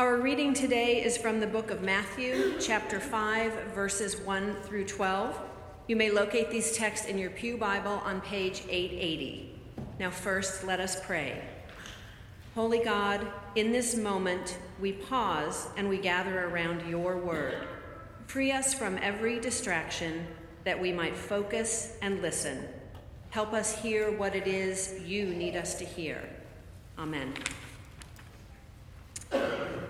Our reading today is from the book of Matthew, chapter 5, verses 1 through 12. You may locate these texts in your Pew Bible on page 880. Now, first, let us pray. Holy God, in this moment, we pause and we gather around your word. Free us from every distraction that we might focus and listen. Help us hear what it is you need us to hear. Amen.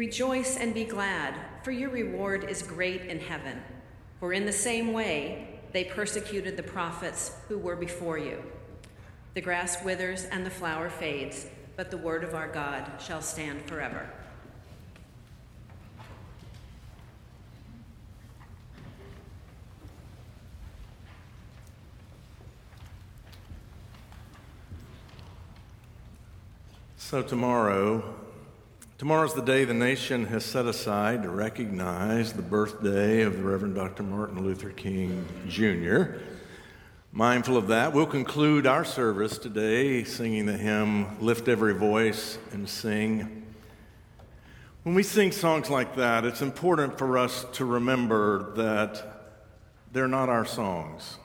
Rejoice and be glad, for your reward is great in heaven. For in the same way they persecuted the prophets who were before you. The grass withers and the flower fades, but the word of our God shall stand forever. So, tomorrow, tomorrow's the day the nation has set aside to recognize the birthday of the Reverend Dr. Martin Luther King Jr. Mindful of that, we'll conclude our service today singing the hymn, Lift Every Voice and Sing. When we sing songs like that, it's important for us to remember that they're not our songs.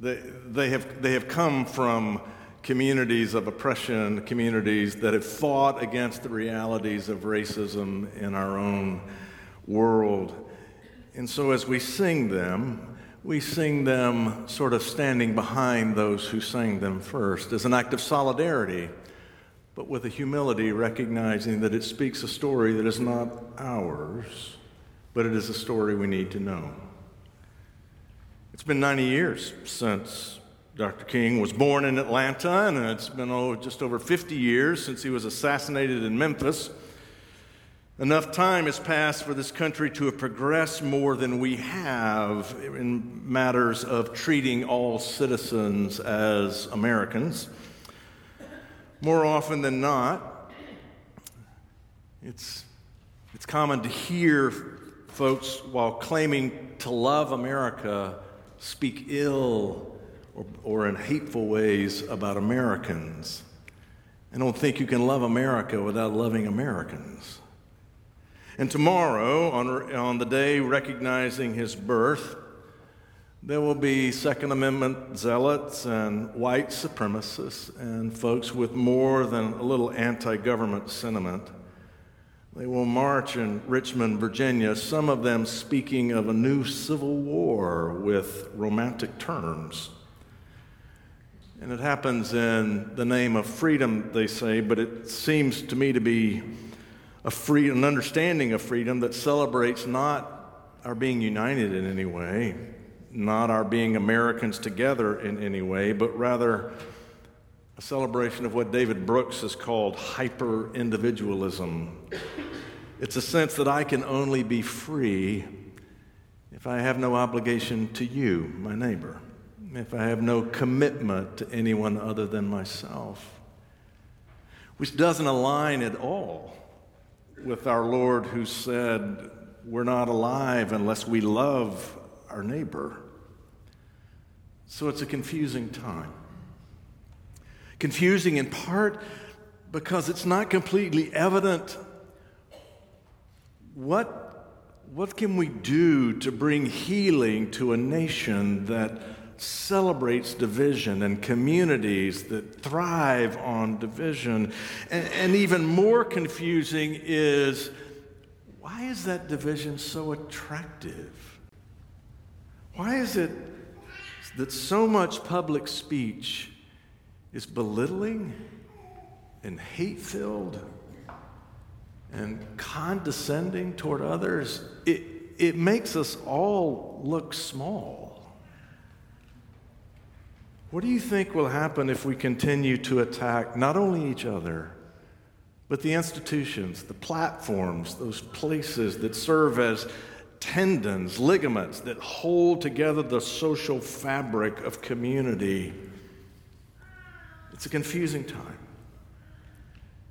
They, they, have, they have come from communities of oppression, communities that have fought against the realities of racism in our own world. And so as we sing them, we sing them sort of standing behind those who sang them first as an act of solidarity, but with a humility recognizing that it speaks a story that is not ours, but it is a story we need to know. It's been 90 years since Dr. King was born in Atlanta, and it's been oh, just over 50 years since he was assassinated in Memphis. Enough time has passed for this country to have progressed more than we have in matters of treating all citizens as Americans. More often than not, it's, it's common to hear folks, while claiming to love America, speak ill or, or in hateful ways about Americans. I don't think you can love America without loving Americans. And tomorrow, on, on the day recognizing his birth, there will be Second Amendment zealots and white supremacists and folks with more than a little anti government sentiment. They will march in Richmond, Virginia, some of them speaking of a new civil war with romantic terms. And it happens in the name of freedom, they say, but it seems to me to be a free, an understanding of freedom that celebrates not our being united in any way, not our being Americans together in any way, but rather a celebration of what David Brooks has called hyper individualism. It's a sense that I can only be free if I have no obligation to you, my neighbor if I have no commitment to anyone other than myself, which doesn't align at all with our Lord who said, We're not alive unless we love our neighbor. So it's a confusing time. Confusing in part because it's not completely evident what, what can we do to bring healing to a nation that celebrates division and communities that thrive on division. And, and even more confusing is why is that division so attractive? Why is it that so much public speech is belittling and hate filled and condescending toward others? It, it makes us all look small. What do you think will happen if we continue to attack not only each other, but the institutions, the platforms, those places that serve as tendons, ligaments that hold together the social fabric of community? It's a confusing time.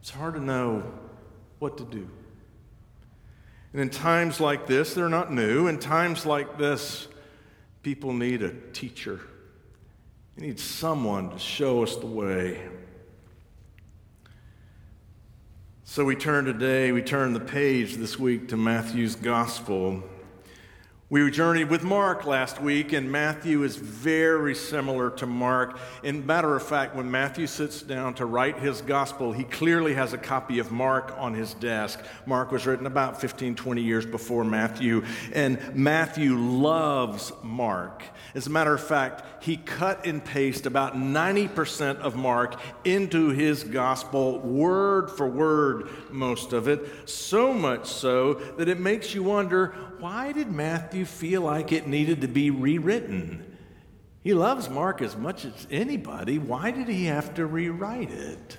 It's hard to know what to do. And in times like this, they're not new. In times like this, people need a teacher. They need someone to show us the way. So we turn today, we turn the page this week to Matthew's Gospel. We journeyed with Mark last week, and Matthew is very similar to Mark. In matter of fact, when Matthew sits down to write his gospel, he clearly has a copy of Mark on his desk. Mark was written about 15, 20 years before Matthew, and Matthew loves Mark. As a matter of fact, he cut and pasted about 90% of Mark into his gospel, word for word, most of it, so much so that it makes you wonder why did Matthew feel like it needed to be rewritten? He loves Mark as much as anybody. Why did he have to rewrite it?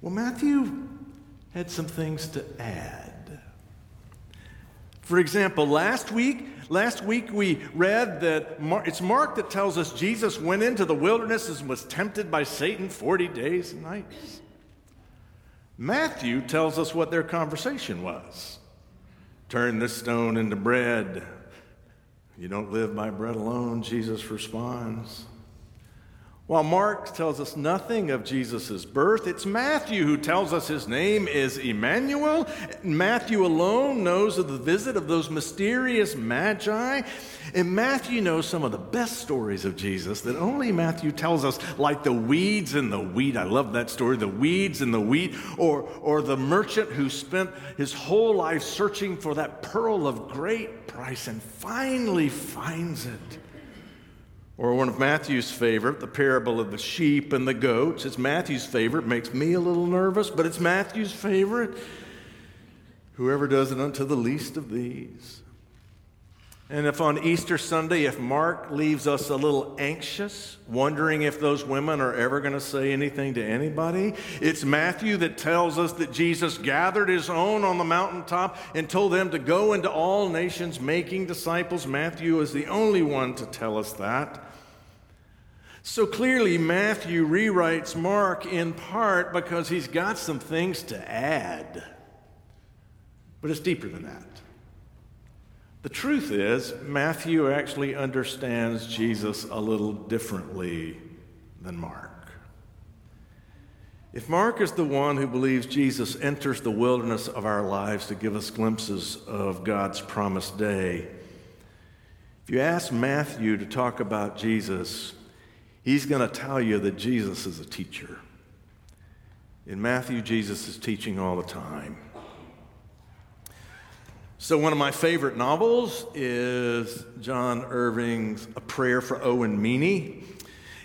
Well, Matthew had some things to add. For example, last week, last week we read that it's Mark that tells us Jesus went into the wilderness and was tempted by Satan 40 days and nights. Matthew tells us what their conversation was. Turn this stone into bread. You don't live by bread alone, Jesus responds. While Mark tells us nothing of Jesus' birth, it's Matthew who tells us his name is Emmanuel. Matthew alone knows of the visit of those mysterious magi. And Matthew knows some of the best stories of Jesus that only Matthew tells us, like the weeds and the wheat. I love that story, the weeds and the wheat, or, or the merchant who spent his whole life searching for that pearl of great price and finally finds it. Or one of Matthew's favorite, the parable of the sheep and the goats. It's Matthew's favorite, makes me a little nervous, but it's Matthew's favorite. Whoever does it unto the least of these. And if on Easter Sunday, if Mark leaves us a little anxious, wondering if those women are ever going to say anything to anybody, it's Matthew that tells us that Jesus gathered his own on the mountaintop and told them to go into all nations making disciples. Matthew is the only one to tell us that. So clearly, Matthew rewrites Mark in part because he's got some things to add. But it's deeper than that. The truth is, Matthew actually understands Jesus a little differently than Mark. If Mark is the one who believes Jesus enters the wilderness of our lives to give us glimpses of God's promised day, if you ask Matthew to talk about Jesus, he's going to tell you that Jesus is a teacher. In Matthew, Jesus is teaching all the time. So, one of my favorite novels is John Irving's A Prayer for Owen Meany.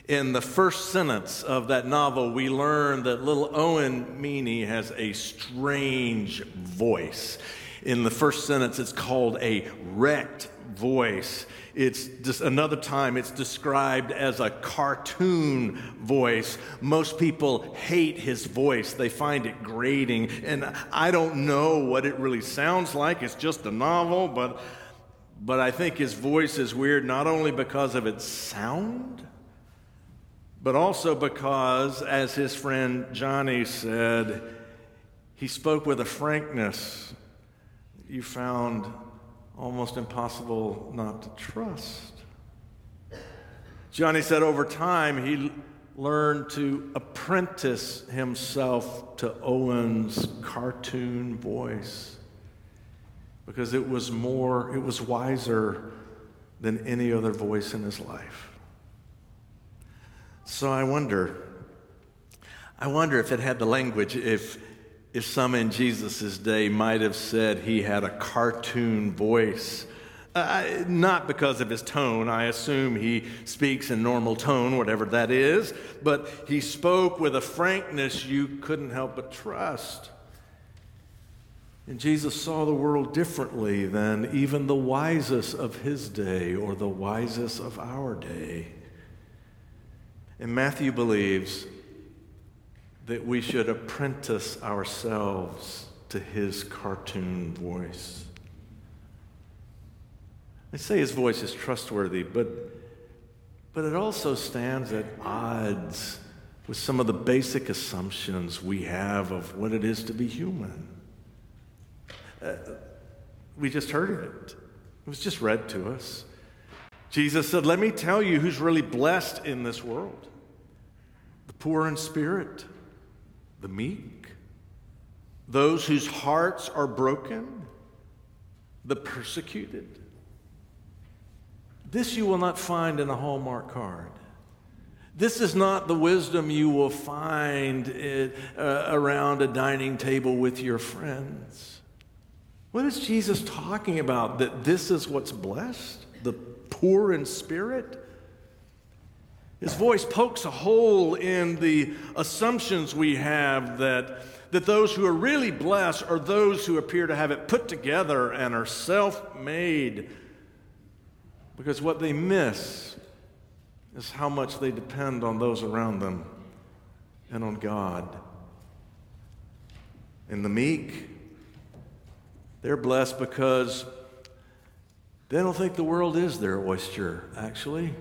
In the first sentence of that novel, we learn that little Owen Meany has a strange voice. In the first sentence, it's called a wrecked voice. It's just another time it's described as a cartoon voice. Most people hate his voice. They find it grating. And I don't know what it really sounds like. It's just a novel, but but I think his voice is weird not only because of its sound, but also because, as his friend Johnny said, he spoke with a frankness you found almost impossible not to trust. Johnny said over time he learned to apprentice himself to Owen's cartoon voice because it was more, it was wiser than any other voice in his life. So I wonder, I wonder if it had the language, if if some in Jesus' day might have said he had a cartoon voice. Uh, not because of his tone. I assume he speaks in normal tone, whatever that is, but he spoke with a frankness you couldn't help but trust. And Jesus saw the world differently than even the wisest of his day or the wisest of our day. And Matthew believes that we should apprentice ourselves to his cartoon voice. I say his voice is trustworthy, but, but it also stands at odds with some of the basic assumptions we have of what it is to be human. Uh, we just heard it, it was just read to us. Jesus said, Let me tell you who's really blessed in this world the poor in spirit, the meek, those whose hearts are broken, the persecuted. This you will not find in a Hallmark card. This is not the wisdom you will find it, uh, around a dining table with your friends. What is Jesus talking about? That this is what's blessed? The poor in spirit? His voice pokes a hole in the assumptions we have that, that those who are really blessed are those who appear to have it put together and are self made. Because what they miss is how much they depend on those around them and on God. And the meek, they're blessed because they don't think the world is their oyster, actually.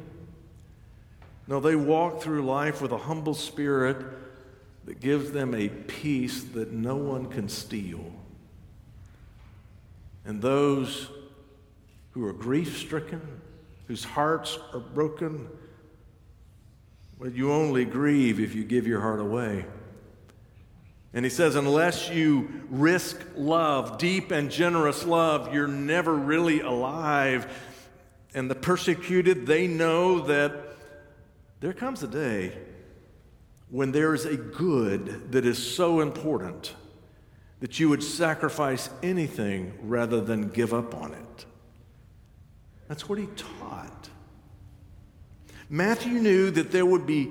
No, they walk through life with a humble spirit that gives them a peace that no one can steal. And those who are grief stricken, whose hearts are broken, well, you only grieve if you give your heart away. And he says, unless you risk love, deep and generous love, you're never really alive. And the persecuted, they know that there comes a day when there is a good that is so important that you would sacrifice anything rather than give up on it. That's what he taught. Matthew knew that there would be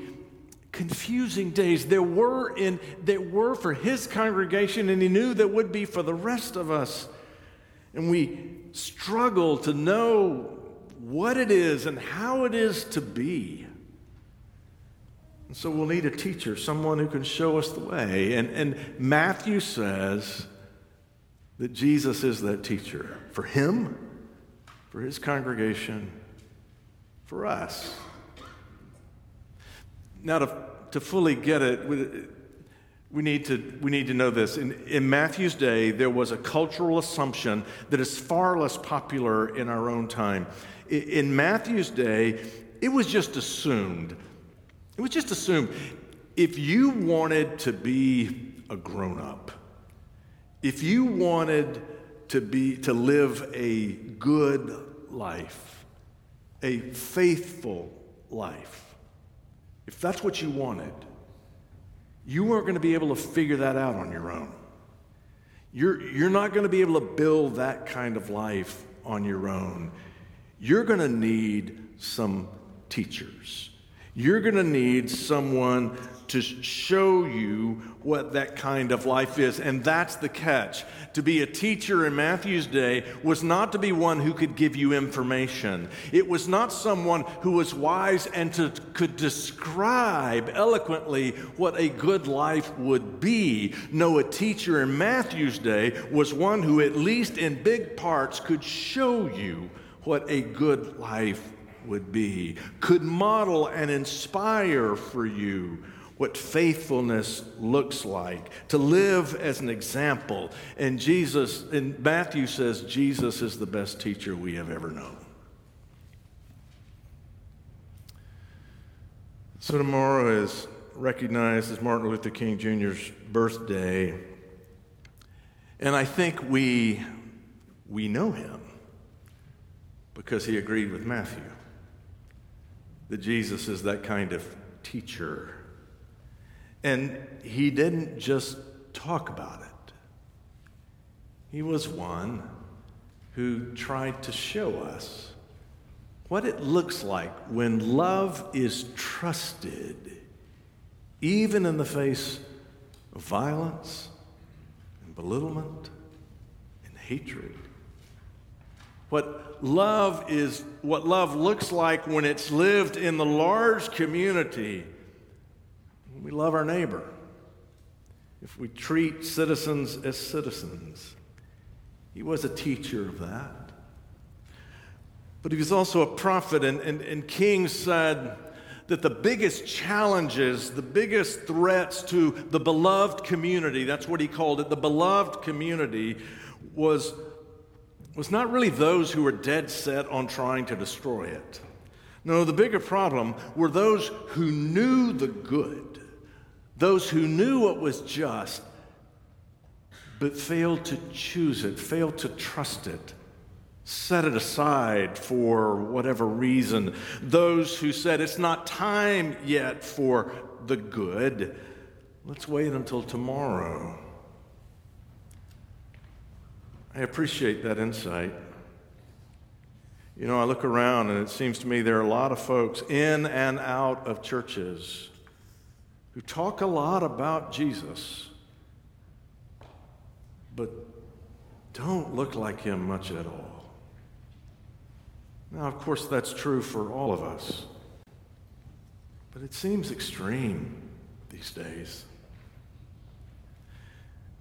confusing days. There were in there were for his congregation, and he knew there would be for the rest of us. And we struggle to know what it is and how it is to be. And so we'll need a teacher, someone who can show us the way. And, and Matthew says that Jesus is that teacher for him, for his congregation, for us. Now, to, to fully get it, we, we, need to, we need to know this. In, in Matthew's day, there was a cultural assumption that is far less popular in our own time. In, in Matthew's day, it was just assumed it was just assumed if you wanted to be a grown up, if you wanted to be to live a good life, a faithful life, if that's what you wanted, you weren't going to be able to figure that out on your own. You're, you're not going to be able to build that kind of life on your own. You're going to need some teachers. You're going to need someone to show you what that kind of life is. And that's the catch. To be a teacher in Matthew's day was not to be one who could give you information. It was not someone who was wise and to, could describe eloquently what a good life would be. No, a teacher in Matthew's day was one who, at least in big parts, could show you what a good life would be, could model and inspire for you what faithfulness looks like, to live as an example. And Jesus, and Matthew says, Jesus is the best teacher we have ever known. So tomorrow is recognized as Martin Luther King Jr.'s birthday. And I think we, we know him because he agreed with Matthew that Jesus is that kind of teacher. And he didn't just talk about it. He was one who tried to show us what it looks like when love is trusted, even in the face of violence and belittlement and hatred. What love is, what love looks like when it's lived in the large community. We love our neighbor. If we treat citizens as citizens. He was a teacher of that. But he was also a prophet, and, and, and King said that the biggest challenges, the biggest threats to the beloved community, that's what he called it, the beloved community, was, was not really those who were dead set on trying to destroy it. No, the bigger problem were those who knew the good, those who knew what was just, but failed to choose it, failed to trust it, set it aside for whatever reason. Those who said it's not time yet for the good, let's wait until tomorrow. I appreciate that insight. You know, I look around and it seems to me there are a lot of folks in and out of churches who talk a lot about Jesus but don't look like him much at all. Now, of course, that's true for all of us, but it seems extreme these days.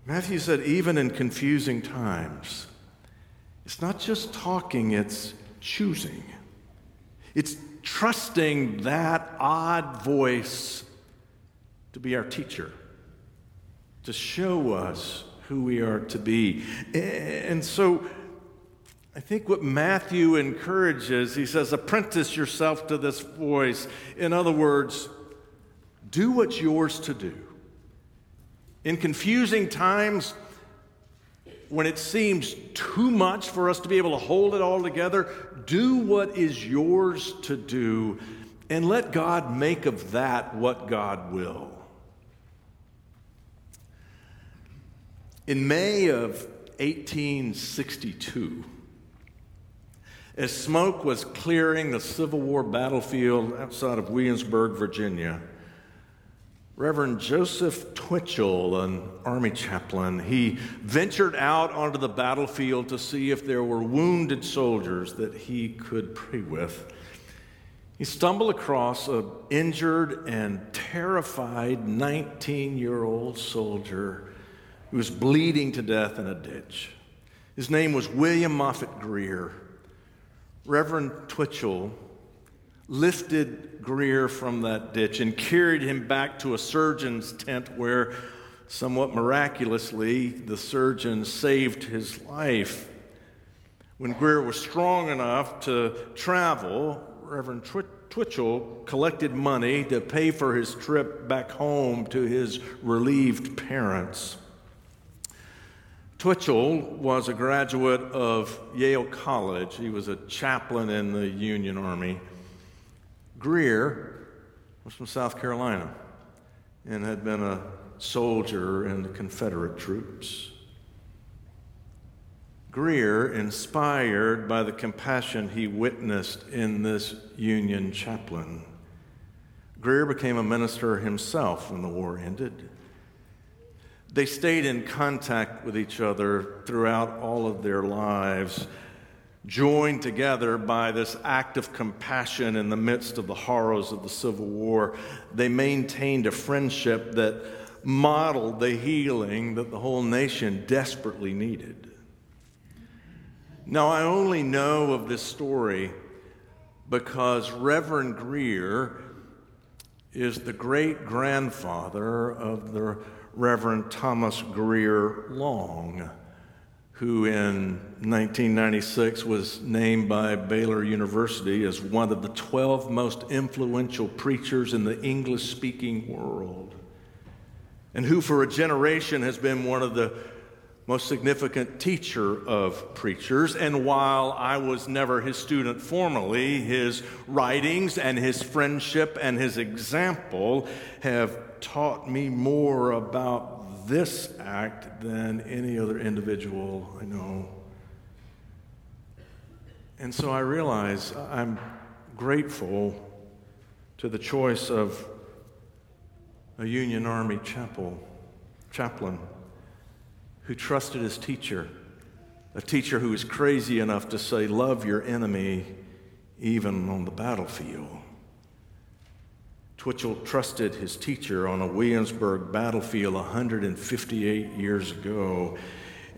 Matthew said, even in confusing times, it's not just talking, it's choosing. It's trusting that odd voice to be our teacher, to show us who we are to be. And so I think what Matthew encourages, he says, apprentice yourself to this voice. In other words, do what's yours to do. In confusing times, when it seems too much for us to be able to hold it all together, do what is yours to do and let God make of that what God will. In May of 1862, as smoke was clearing the Civil War battlefield outside of Williamsburg, Virginia, Reverend Joseph Twichell, an Army chaplain, he ventured out onto the battlefield to see if there were wounded soldiers that he could pray with. He stumbled across an injured and terrified 19 year old soldier who was bleeding to death in a ditch. His name was William Moffett Greer. Reverend Twichell lifted Greer from that ditch and carried him back to a surgeon's tent where, somewhat miraculously, the surgeon saved his life. When Greer was strong enough to travel, Reverend Twichell collected money to pay for his trip back home to his relieved parents. Twichell was a graduate of Yale College. He was a chaplain in the Union Army. Greer was from South Carolina and had been a soldier in the Confederate troops. Greer, inspired by the compassion he witnessed in this Union chaplain, Greer became a minister himself when the war ended. They stayed in contact with each other throughout all of their lives, joined together by this act of compassion in the midst of the horrors of the Civil War. They maintained a friendship that modeled the healing that the whole nation desperately needed. Now, I only know of this story because Reverend Greer is the great grandfather of the Reverend Thomas Greer Long, who in 1996 was named by Baylor University as one of the 12 most influential preachers in the English speaking world, and who for a generation has been one of the most significant teacher of preachers. And while I was never his student formally, his writings and his friendship and his example have taught me more about this act than any other individual I know. And so I realize I'm grateful to the choice of a Union Army chapel, chaplain who trusted his teacher, a teacher who was crazy enough to say, Love your enemy even on the battlefield. Twichell trusted his teacher on a Williamsburg battlefield 158 years ago.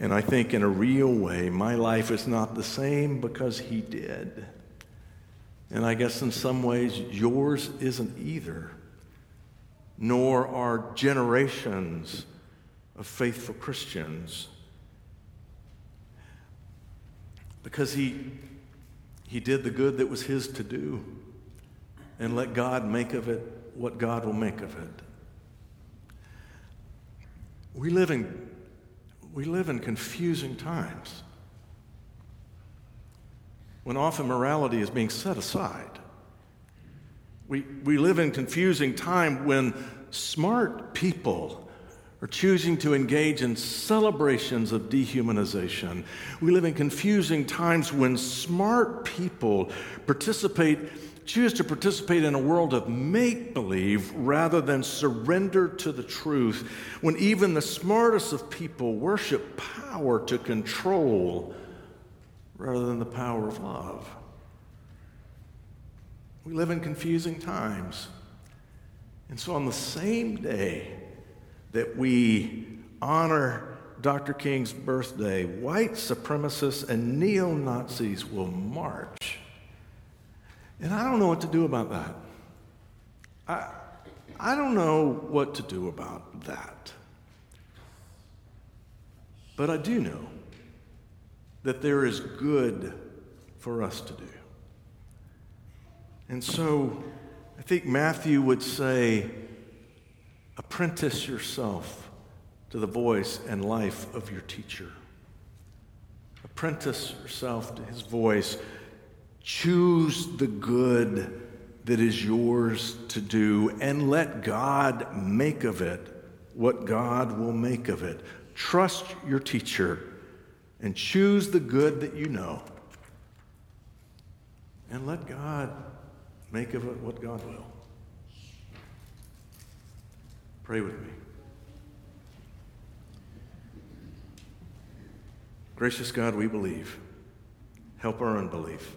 And I think in a real way, my life is not the same because he did. And I guess in some ways, yours isn't either, nor are generations of faithful Christians. Because he, he did the good that was his to do and let God make of it what God will make of it. We live in, we live in confusing times when often morality is being set aside. We, we live in confusing time when smart people are choosing to engage in celebrations of dehumanization. We live in confusing times when smart people participate choose to participate in a world of make believe rather than surrender to the truth, when even the smartest of people worship power to control rather than the power of love. We live in confusing times. And so, on the same day that we honor Dr. King's birthday, white supremacists and neo Nazis will march and I don't know what to do about that. I, I don't know what to do about that. But I do know that there is good for us to do. And so I think Matthew would say, apprentice yourself to the voice and life of your teacher. Apprentice yourself to his voice Choose the good that is yours to do and let God make of it what God will make of it. Trust your teacher and choose the good that you know. And let God make of it what God will. Pray with me. Gracious God, we believe. Help our unbelief.